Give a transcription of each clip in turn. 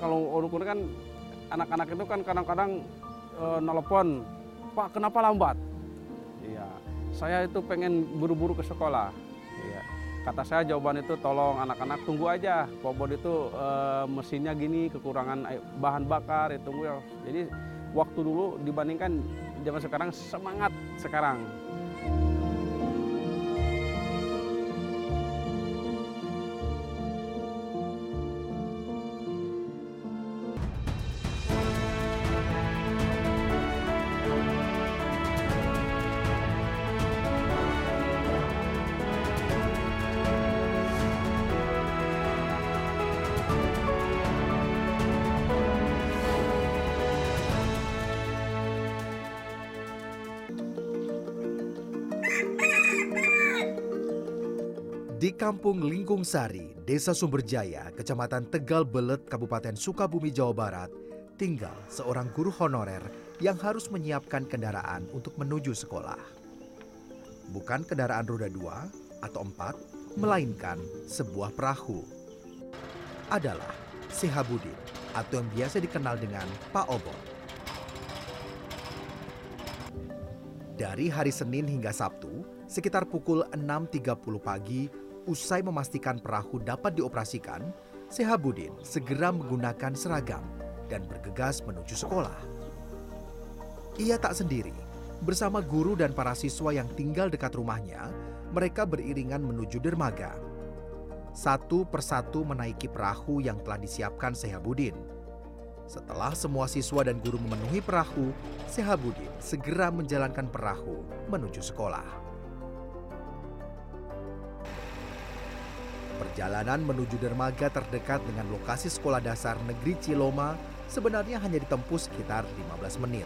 kalau urukur kan anak-anak itu kan kadang-kadang e, nelpon, Pak kenapa lambat? Iya, saya itu pengen buru-buru ke sekolah. Iya. Kata saya jawaban itu tolong anak-anak tunggu aja. Pobot itu e, mesinnya gini, kekurangan bahan bakar, itu tunggu ya. Jadi waktu dulu dibandingkan zaman sekarang semangat sekarang. Kampung Lingkung Sari, Desa Sumberjaya, Kecamatan Tegal Belet, Kabupaten Sukabumi, Jawa Barat, tinggal seorang guru honorer yang harus menyiapkan kendaraan untuk menuju sekolah. Bukan kendaraan roda dua atau empat, melainkan sebuah perahu. Adalah Sehabudin atau yang biasa dikenal dengan Pak Obot. Dari hari Senin hingga Sabtu, sekitar pukul 6.30 pagi, usai memastikan perahu dapat dioperasikan, Sehabudin segera menggunakan seragam dan bergegas menuju sekolah. Ia tak sendiri, bersama guru dan para siswa yang tinggal dekat rumahnya, mereka beriringan menuju dermaga. Satu persatu menaiki perahu yang telah disiapkan Sehabudin. Setelah semua siswa dan guru memenuhi perahu, Sehabudin segera menjalankan perahu menuju sekolah. Perjalanan menuju dermaga terdekat dengan lokasi sekolah dasar negeri Ciloma sebenarnya hanya ditempuh sekitar 15 menit.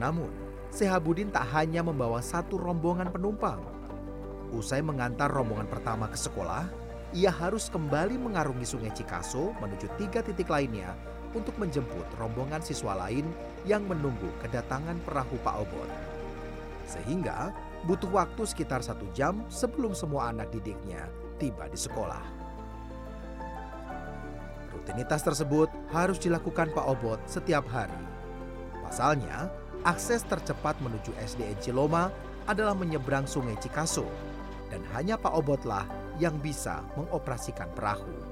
Namun, Sehabudin tak hanya membawa satu rombongan penumpang. Usai mengantar rombongan pertama ke sekolah, ia harus kembali mengarungi sungai Cikaso menuju tiga titik lainnya untuk menjemput rombongan siswa lain yang menunggu kedatangan perahu Pak Obot. Sehingga butuh waktu sekitar satu jam sebelum semua anak didiknya tiba di sekolah. Rutinitas tersebut harus dilakukan Pak Obot setiap hari. Pasalnya, akses tercepat menuju SDN Ciloma adalah menyeberang sungai Cikaso dan hanya Pak Obotlah yang bisa mengoperasikan perahu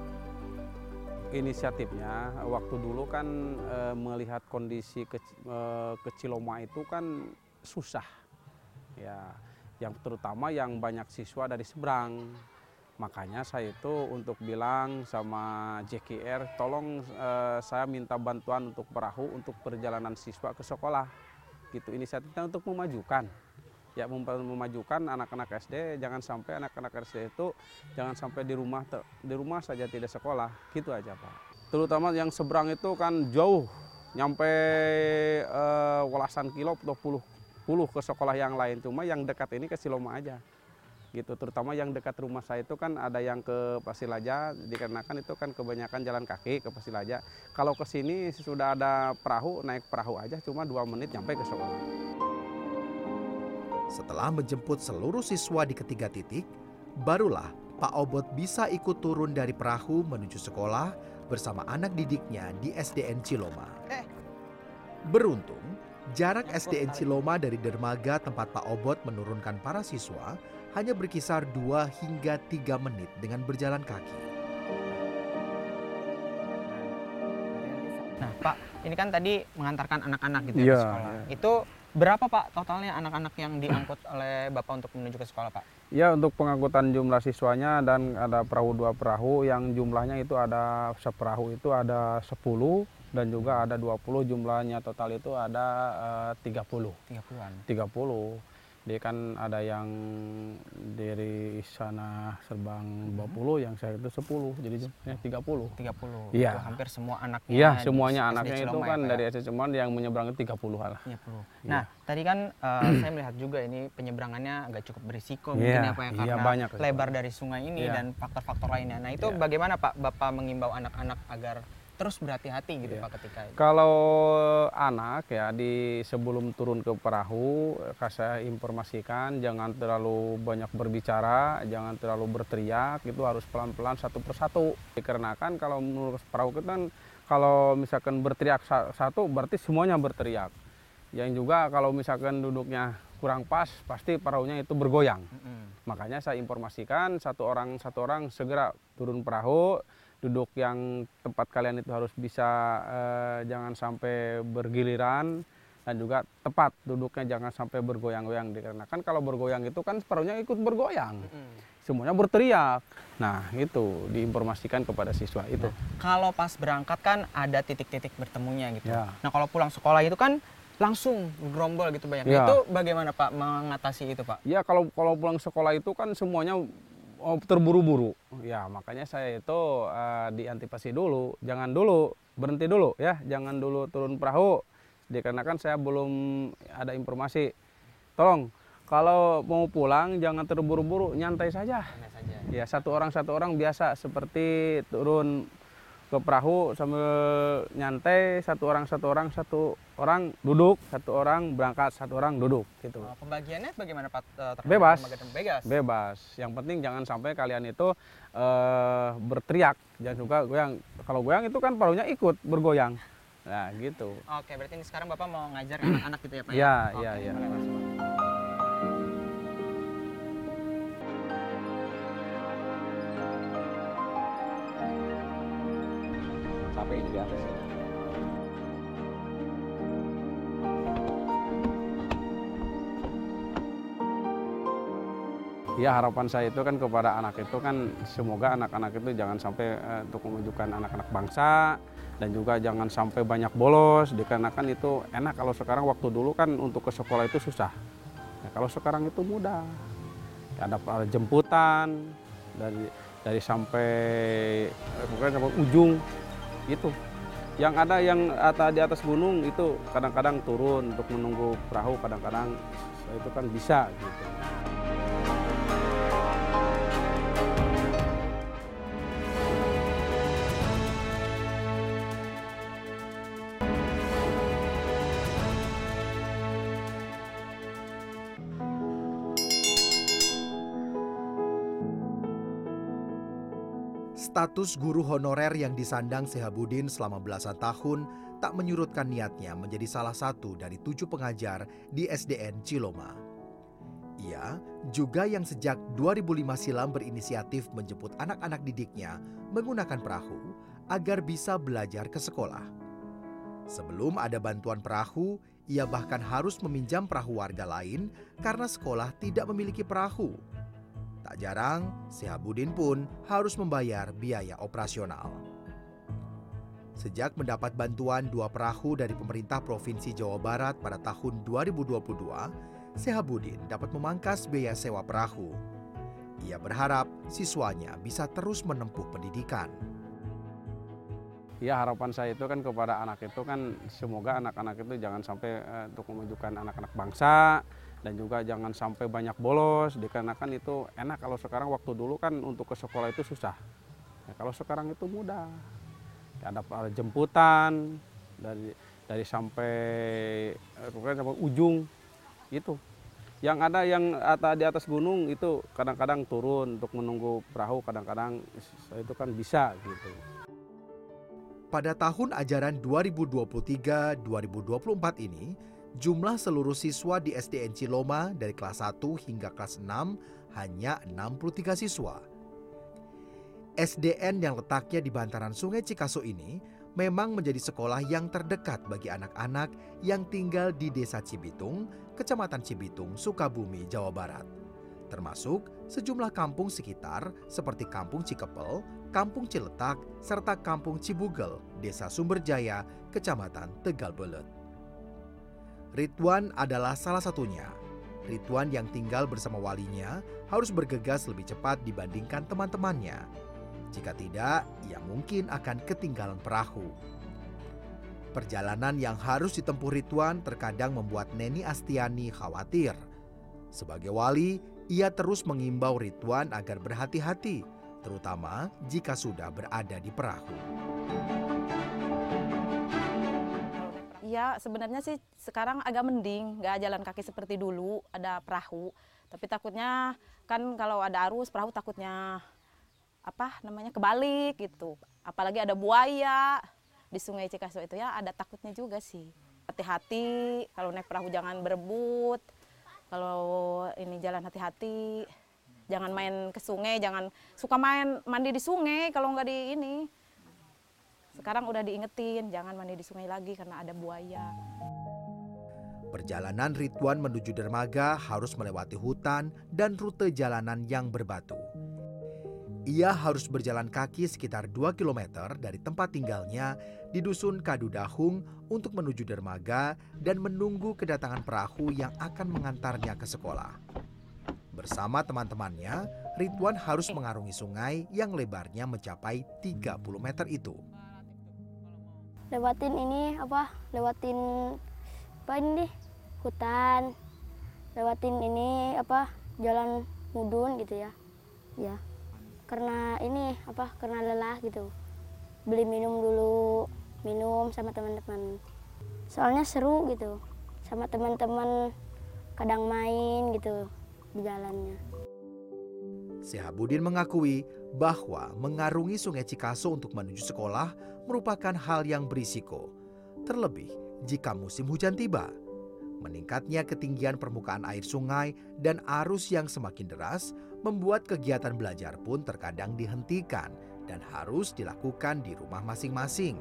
inisiatifnya waktu dulu kan e, melihat kondisi ke, e, ke Ciloma itu kan susah ya yang terutama yang banyak siswa dari seberang makanya saya itu untuk bilang sama JKR tolong e, saya minta bantuan untuk perahu untuk perjalanan siswa ke sekolah. Gitu. Inisiatifnya untuk memajukan. Ya memajukan anak-anak SD jangan sampai anak-anak SD itu jangan sampai di rumah di rumah saja tidak sekolah. Gitu aja Pak. Terutama yang seberang itu kan jauh. Nyampe uh, walasan kilo atau puluh puluh ke sekolah yang lain. Cuma yang dekat ini ke Siloma aja gitu. Terutama yang dekat rumah saya itu kan ada yang ke Pasilaja dikarenakan itu kan kebanyakan jalan kaki ke Pasilaja. Kalau ke sini sudah ada perahu naik perahu aja cuma dua menit nyampe ke sekolah. Setelah menjemput seluruh siswa di ketiga titik, barulah Pak Obot bisa ikut turun dari perahu menuju sekolah bersama anak didiknya di SDN Ciloma. Beruntung, jarak SDN Ciloma dari dermaga tempat Pak Obot menurunkan para siswa hanya berkisar 2 hingga 3 menit dengan berjalan kaki. Nah, Pak, ini kan tadi mengantarkan anak-anak gitu ya, ya ke sekolah. Ya. Itu berapa Pak totalnya anak-anak yang diangkut oleh Bapak untuk menuju ke sekolah Pak? Ya untuk pengangkutan jumlah siswanya dan ada perahu dua perahu yang jumlahnya itu ada seperahu itu ada 10 dan juga ada 20 jumlahnya total itu ada uh, 30. 30-an. 30. Dia kan ada yang dari sana serbang 20, hmm. yang saya itu 10, jadi jumlahnya 30. 30. Iya. hampir semua anaknya. Iya, semuanya anaknya itu kan ya, dari SD Ceman yang menyeberang itu 30 lah. 30. Iya. Nah, ya. tadi kan uh, saya melihat juga ini penyeberangannya agak cukup berisiko ya, mungkin apa ya karena ya, banyak lebar dari sungai ini ya. dan faktor-faktor lainnya. Nah, itu ya. bagaimana Pak Bapak mengimbau anak-anak agar terus berhati-hati gitu ya. Pak ketika itu. Kalau anak ya di sebelum turun ke perahu saya informasikan jangan terlalu banyak berbicara, jangan terlalu berteriak, itu harus pelan-pelan satu persatu. Dikarenakan kalau menurut perahu kita kan kalau misalkan berteriak satu berarti semuanya berteriak. Yang juga kalau misalkan duduknya kurang pas pasti perahunya itu bergoyang. Mm -hmm. Makanya saya informasikan satu orang satu orang segera turun perahu, duduk yang tempat kalian itu harus bisa eh, jangan sampai bergiliran dan juga tepat duduknya jangan sampai bergoyang-goyang dikarenakan kalau bergoyang itu kan perahunya ikut bergoyang. Mm. Semuanya berteriak. Nah, itu diinformasikan kepada siswa itu. Nah, kalau pas berangkat kan ada titik-titik bertemunya gitu. Ya. Nah, kalau pulang sekolah itu kan langsung gerombol gitu banyak. Ya. Itu bagaimana Pak mengatasi itu Pak? Ya kalau kalau pulang sekolah itu kan semuanya terburu-buru. Ya makanya saya itu uh, diantisipasi dulu, jangan dulu berhenti dulu ya, jangan dulu turun perahu. Dikarenakan saya belum ada informasi. Tolong kalau mau pulang jangan terburu-buru, nyantai saja. Nyantai saja. Ya satu orang satu orang biasa seperti turun ke perahu sambil nyantai satu orang satu orang satu orang duduk satu orang berangkat satu orang duduk gitu. Oh, pembagiannya bagaimana pak? Uh, bebas. bebas. Bebas. Yang penting jangan sampai kalian itu uh, berteriak. Jangan juga goyang. Kalau goyang itu kan perahunya ikut bergoyang. Nah gitu. Oke berarti ini sekarang bapak mau ngajar anak-anak gitu ya pak ya? Iya iya ya. Ya harapan saya itu kan kepada anak itu kan semoga anak-anak itu jangan sampai uh, untuk menunjukkan anak-anak bangsa dan juga jangan sampai banyak bolos dikarenakan itu enak kalau sekarang waktu dulu kan untuk ke sekolah itu susah. Ya, kalau sekarang itu mudah. Ada jemputan dari dari sampai bukan sampai ujung itu yang ada yang ada di atas gunung itu kadang-kadang turun untuk menunggu perahu kadang-kadang itu kan bisa gitu Status guru honorer yang disandang Sehabudin selama belasan tahun tak menyurutkan niatnya menjadi salah satu dari tujuh pengajar di SDN Ciloma. Ia juga yang sejak 2005 silam berinisiatif menjemput anak-anak didiknya menggunakan perahu agar bisa belajar ke sekolah. Sebelum ada bantuan perahu, ia bahkan harus meminjam perahu warga lain karena sekolah tidak memiliki perahu Tak jarang, Sehabudin pun harus membayar biaya operasional. Sejak mendapat bantuan dua perahu dari pemerintah Provinsi Jawa Barat pada tahun 2022, Sehabudin dapat memangkas biaya sewa perahu. Ia berharap siswanya bisa terus menempuh pendidikan. Ya harapan saya itu kan kepada anak itu kan semoga anak-anak itu jangan sampai uh, untuk memajukan anak-anak bangsa, dan juga jangan sampai banyak bolos dikarenakan itu enak. Kalau sekarang waktu dulu kan untuk ke sekolah itu susah. Ya, kalau sekarang itu mudah. Ada jemputan dari dari sampai sampai ujung itu yang ada yang ada di atas gunung itu kadang-kadang turun untuk menunggu perahu kadang-kadang itu kan bisa gitu pada tahun ajaran 2023-2024 ini Jumlah seluruh siswa di SDN Ciloma dari kelas 1 hingga kelas 6 hanya 63 siswa. SDN yang letaknya di bantaran Sungai Cikaso ini memang menjadi sekolah yang terdekat bagi anak-anak yang tinggal di Desa Cibitung, Kecamatan Cibitung, Sukabumi, Jawa Barat. Termasuk sejumlah kampung sekitar seperti Kampung Cikepel, Kampung Ciletak, serta Kampung Cibugel, Desa Sumberjaya, Kecamatan Tegal Belet. Ridwan adalah salah satunya. Ridwan yang tinggal bersama walinya harus bergegas lebih cepat dibandingkan teman-temannya. Jika tidak, ia mungkin akan ketinggalan perahu. Perjalanan yang harus ditempuh Ridwan terkadang membuat Neni Astiani khawatir. Sebagai wali, ia terus mengimbau Ridwan agar berhati-hati, terutama jika sudah berada di perahu. Ya sebenarnya sih sekarang agak mending, nggak jalan kaki seperti dulu, ada perahu. Tapi takutnya kan kalau ada arus perahu takutnya apa namanya kebalik gitu. Apalagi ada buaya. di Sungai Cikaso itu ya ada takutnya juga sih. Hati-hati kalau naik perahu jangan berebut. Kalau ini jalan hati-hati. Jangan main ke sungai, jangan suka main mandi di sungai kalau nggak di ini. Sekarang udah diingetin jangan mandi di sungai lagi karena ada buaya. Perjalanan Ridwan menuju dermaga harus melewati hutan dan rute jalanan yang berbatu. Ia harus berjalan kaki sekitar 2 km dari tempat tinggalnya di Dusun Kadudahung untuk menuju dermaga dan menunggu kedatangan perahu yang akan mengantarnya ke sekolah. Bersama teman-temannya, Ridwan harus mengarungi sungai yang lebarnya mencapai 30 meter itu. Lewatin ini apa? Lewatin apa ini deh? Hutan. Lewatin ini apa? Jalan mudun gitu ya. Ya karena ini apa karena lelah gitu. Beli minum dulu minum sama teman-teman. Soalnya seru gitu sama teman-teman kadang main gitu di jalannya. Sehabudin mengakui bahwa mengarungi sungai Cikaso untuk menuju sekolah merupakan hal yang berisiko, terlebih jika musim hujan tiba. Meningkatnya ketinggian permukaan air sungai dan arus yang semakin deras membuat kegiatan belajar pun terkadang dihentikan dan harus dilakukan di rumah masing-masing.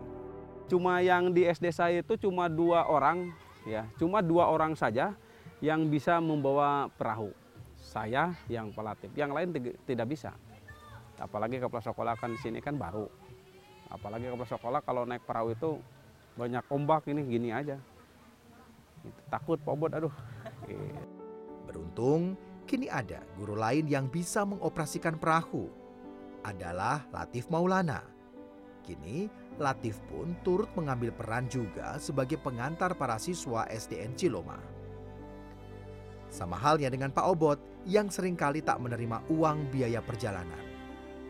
Cuma yang di SD saya itu cuma dua orang, ya, cuma dua orang saja yang bisa membawa perahu. Saya yang pelatih, yang lain tidak bisa. Apalagi kepala sekolah kan di sini kan baru. Apalagi kepala sekolah kalau naik perahu itu banyak ombak ini gini aja. Takut Pak Obot, aduh. Beruntung kini ada guru lain yang bisa mengoperasikan perahu. Adalah Latif Maulana. Kini Latif pun turut mengambil peran juga sebagai pengantar para siswa SDN Ciloma. Sama halnya dengan Pak Obot yang sering kali tak menerima uang biaya perjalanan.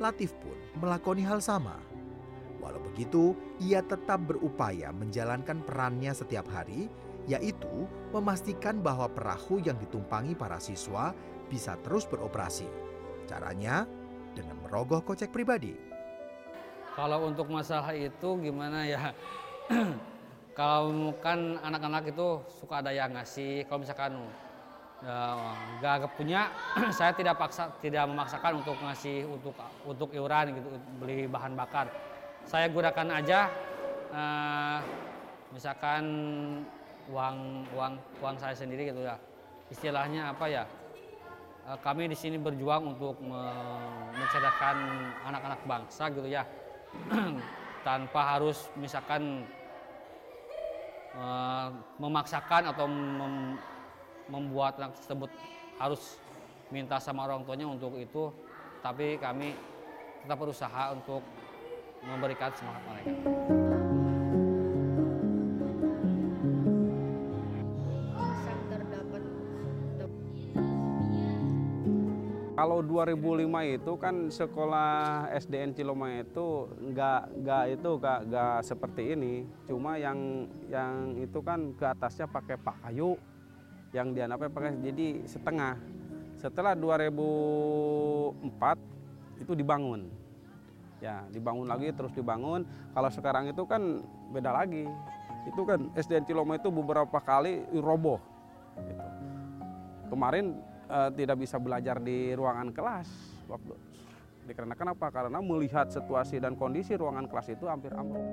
Latif pun melakoni hal sama. Walau begitu, ia tetap berupaya menjalankan perannya setiap hari yaitu memastikan bahwa perahu yang ditumpangi para siswa bisa terus beroperasi. Caranya dengan merogoh kocek pribadi. Kalau untuk masalah itu gimana ya? kalau kan anak-anak itu suka ada yang ngasih. Kalau misalkan ya, gak punya, saya tidak paksa, tidak memaksakan untuk ngasih untuk untuk iuran gitu, beli bahan bakar. Saya gunakan aja, uh, misalkan uang uang uang saya sendiri gitu ya. Istilahnya apa ya? Eh, kami di sini berjuang untuk mencerdaskan anak-anak bangsa gitu ya. Tanpa harus misalkan eh, memaksakan atau mem, membuat anak tersebut harus minta sama orang tuanya untuk itu. Tapi kami tetap berusaha untuk memberikan semangat mereka. Kalau 2005 itu kan sekolah SDN Ciloma itu nggak nggak itu nggak nggak seperti ini. Cuma yang yang itu kan ke atasnya pakai pak kayu, yang di apa pakai jadi setengah. Setelah 2004 itu dibangun. Ya dibangun lagi terus dibangun. Kalau sekarang itu kan beda lagi. Itu kan SDN Ciloma itu beberapa kali roboh. Gitu. Kemarin uh, tidak bisa belajar di ruangan kelas waktu dikarenakan apa? Karena melihat situasi dan kondisi ruangan kelas itu hampir ambruk.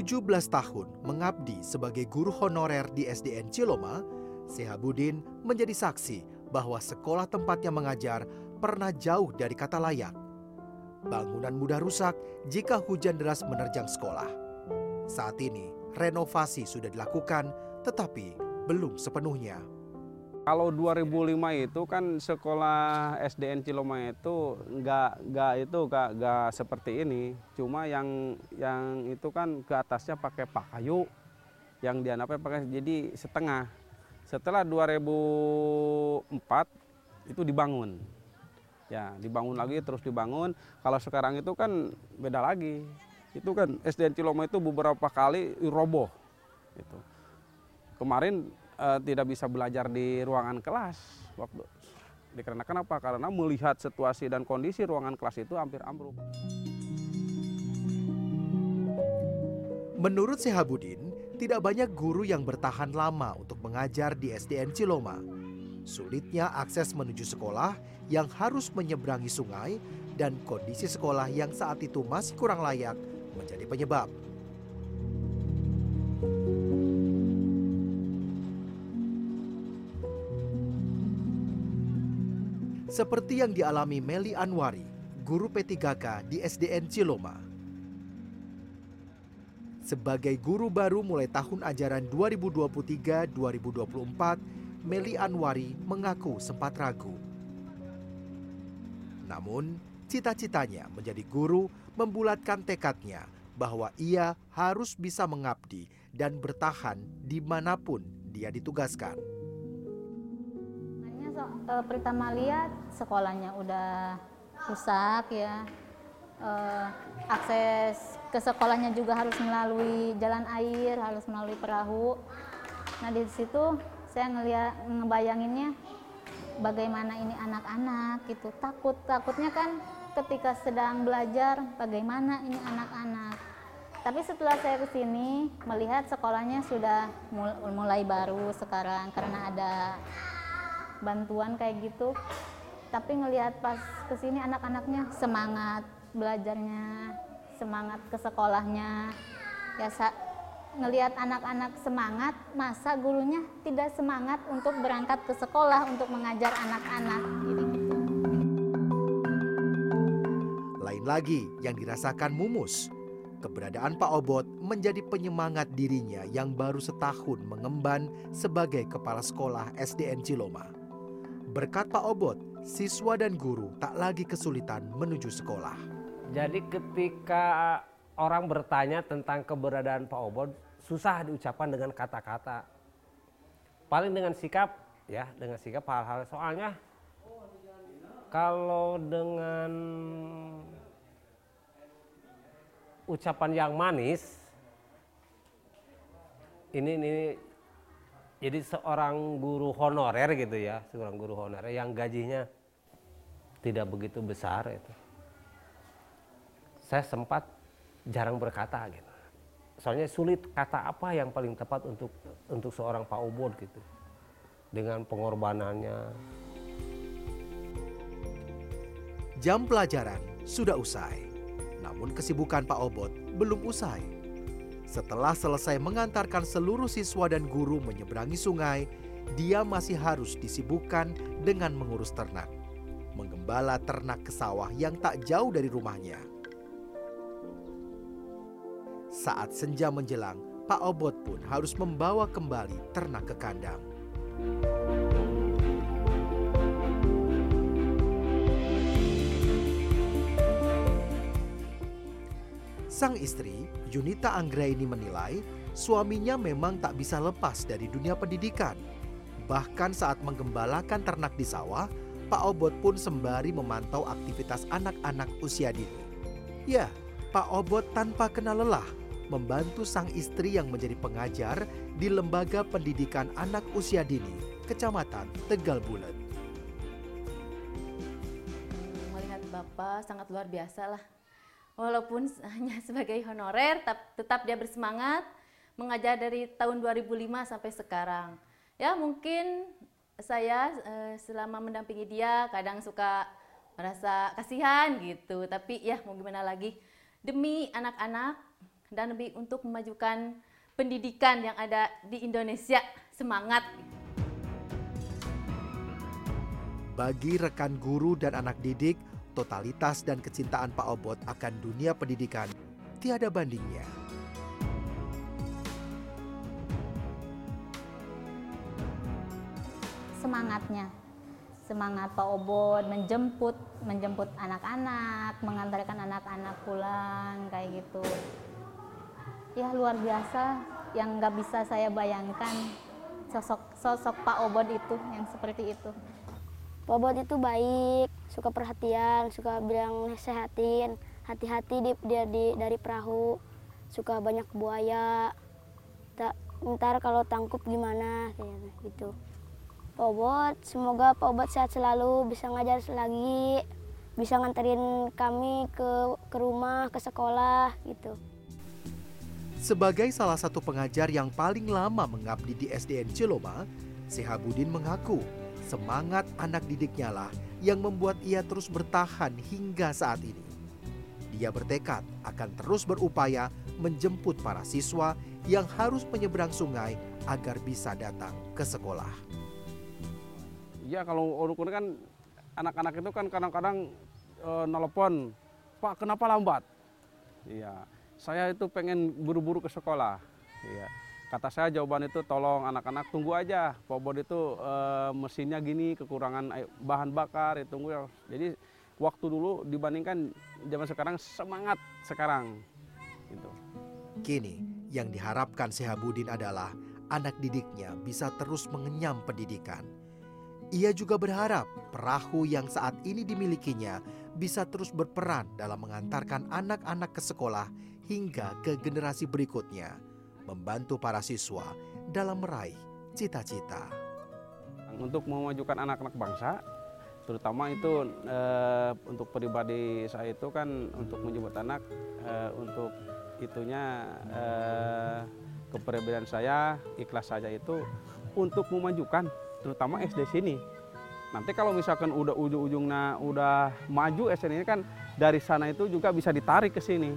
17 tahun mengabdi sebagai guru honorer di SDN Ciloma, Sehabudin menjadi saksi bahwa sekolah tempatnya mengajar pernah jauh dari kata layak. Bangunan mudah rusak jika hujan deras menerjang sekolah. Saat ini, renovasi sudah dilakukan, tetapi belum sepenuhnya. Kalau 2005 itu kan sekolah SDN Ciloma itu nggak nggak itu nggak nggak seperti ini. Cuma yang yang itu kan ke atasnya pakai pak kayu, yang dia apa pakai jadi setengah. Setelah 2004 itu dibangun. Ya, dibangun lagi terus dibangun. Kalau sekarang itu kan beda lagi. Itu kan SDN Ciloma itu beberapa kali roboh. Itu. Kemarin uh, tidak bisa belajar di ruangan kelas waktu dikarenakan apa? Karena melihat situasi dan kondisi ruangan kelas itu hampir ambruk. Menurut Sehabudin, tidak banyak guru yang bertahan lama untuk mengajar di SDN Ciloma. Sulitnya akses menuju sekolah yang harus menyeberangi sungai dan kondisi sekolah yang saat itu masih kurang layak menjadi penyebab. Seperti yang dialami Meli Anwari, guru P3K di SDN Ciloma. Sebagai guru baru mulai tahun ajaran 2023-2024, Meli Anwari mengaku sempat ragu. Namun, cita-citanya menjadi guru membulatkan tekadnya bahwa ia harus bisa mengabdi dan bertahan di mana pun dia ditugaskan. So, e, pertama lihat sekolahnya udah rusak ya, e, akses ke sekolahnya juga harus melalui jalan air, harus melalui perahu. Nah di situ saya ngeliat ngebayanginnya bagaimana ini anak-anak gitu. Takut takutnya kan ketika sedang belajar bagaimana ini anak-anak. Tapi setelah saya ke sini melihat sekolahnya sudah mulai baru sekarang karena ada bantuan kayak gitu tapi ngelihat pas ke sini anak-anaknya semangat belajarnya semangat ke sekolahnya ya ngelihat anak-anak semangat, masa gurunya tidak semangat untuk berangkat ke sekolah untuk mengajar anak-anak. Gitu. Lain lagi yang dirasakan Mumus. Keberadaan Pak Obot menjadi penyemangat dirinya yang baru setahun mengemban sebagai kepala sekolah SDN Ciloma. Berkat Pak Obot, siswa dan guru tak lagi kesulitan menuju sekolah. Jadi ketika orang bertanya tentang keberadaan Pak Obot susah diucapkan dengan kata-kata. Paling dengan sikap ya, dengan sikap hal-hal soalnya kalau dengan ucapan yang manis ini ini jadi seorang guru honorer gitu ya, seorang guru honorer yang gajinya tidak begitu besar itu. Saya sempat jarang berkata gitu. Soalnya sulit kata apa yang paling tepat untuk untuk seorang Pak Obot gitu. Dengan pengorbanannya. Jam pelajaran sudah usai. Namun kesibukan Pak Obot belum usai. Setelah selesai mengantarkan seluruh siswa dan guru menyeberangi sungai, dia masih harus disibukkan dengan mengurus ternak. Menggembala ternak ke sawah yang tak jauh dari rumahnya. Saat senja menjelang, Pak Obot pun harus membawa kembali ternak ke kandang. Sang istri, Yunita Anggraini menilai suaminya memang tak bisa lepas dari dunia pendidikan. Bahkan saat menggembalakan ternak di sawah, Pak Obot pun sembari memantau aktivitas anak-anak usia dini. Ya, Pak Obot tanpa kenal lelah membantu sang istri yang menjadi pengajar di Lembaga Pendidikan Anak Usia Dini, Kecamatan Tegal Bulet. Melihat Bapak sangat luar biasa lah. Walaupun hanya sebagai honorer, tetap dia bersemangat mengajar dari tahun 2005 sampai sekarang. Ya mungkin saya eh, selama mendampingi dia kadang suka merasa kasihan gitu, tapi ya mau gimana lagi demi anak-anak dan lebih untuk memajukan pendidikan yang ada di Indonesia. Semangat! Bagi rekan guru dan anak didik, totalitas dan kecintaan Pak Obot akan dunia pendidikan tiada bandingnya. Semangatnya, semangat Pak Obot menjemput menjemput anak-anak, mengantarkan anak-anak pulang kayak gitu ya luar biasa yang nggak bisa saya bayangkan sosok sosok Pak Obot itu yang seperti itu. Pak Obot itu baik, suka perhatian, suka bilang sehatin, hati-hati di, dia di dari perahu, suka banyak buaya. Tak ntar kalau tangkup gimana kayak gitu. Pak Obot, semoga Pak Obot sehat selalu, bisa ngajar lagi, bisa nganterin kami ke ke rumah, ke sekolah gitu. Sebagai salah satu pengajar yang paling lama mengabdi di SDN Ciloma, Sehabudin mengaku semangat anak didiknya lah yang membuat ia terus bertahan hingga saat ini. Dia bertekad akan terus berupaya menjemput para siswa yang harus menyeberang sungai agar bisa datang ke sekolah. Ya kalau uruk kan anak-anak itu kan kadang-kadang e, nelpon, Pak kenapa lambat? Iya, saya itu pengen buru-buru ke sekolah. Ya. Kata saya jawaban itu tolong anak-anak tunggu aja. Pobod itu e, mesinnya gini, kekurangan bahan bakar, ya tunggu ya. Jadi waktu dulu dibandingkan zaman sekarang semangat sekarang. Gitu. Kini yang diharapkan Sehabudin adalah anak didiknya bisa terus mengenyam pendidikan. Ia juga berharap perahu yang saat ini dimilikinya bisa terus berperan dalam mengantarkan anak-anak ke sekolah hingga ke generasi berikutnya, membantu para siswa dalam meraih cita-cita. Untuk memajukan anak-anak bangsa, terutama itu eh, untuk pribadi saya itu kan untuk menjemput anak, eh, untuk itunya eh, kepribadian saya, ikhlas saja itu untuk memajukan, terutama SD sini. Nanti kalau misalkan udah ujung-ujungnya udah maju SD ini kan dari sana itu juga bisa ditarik ke sini.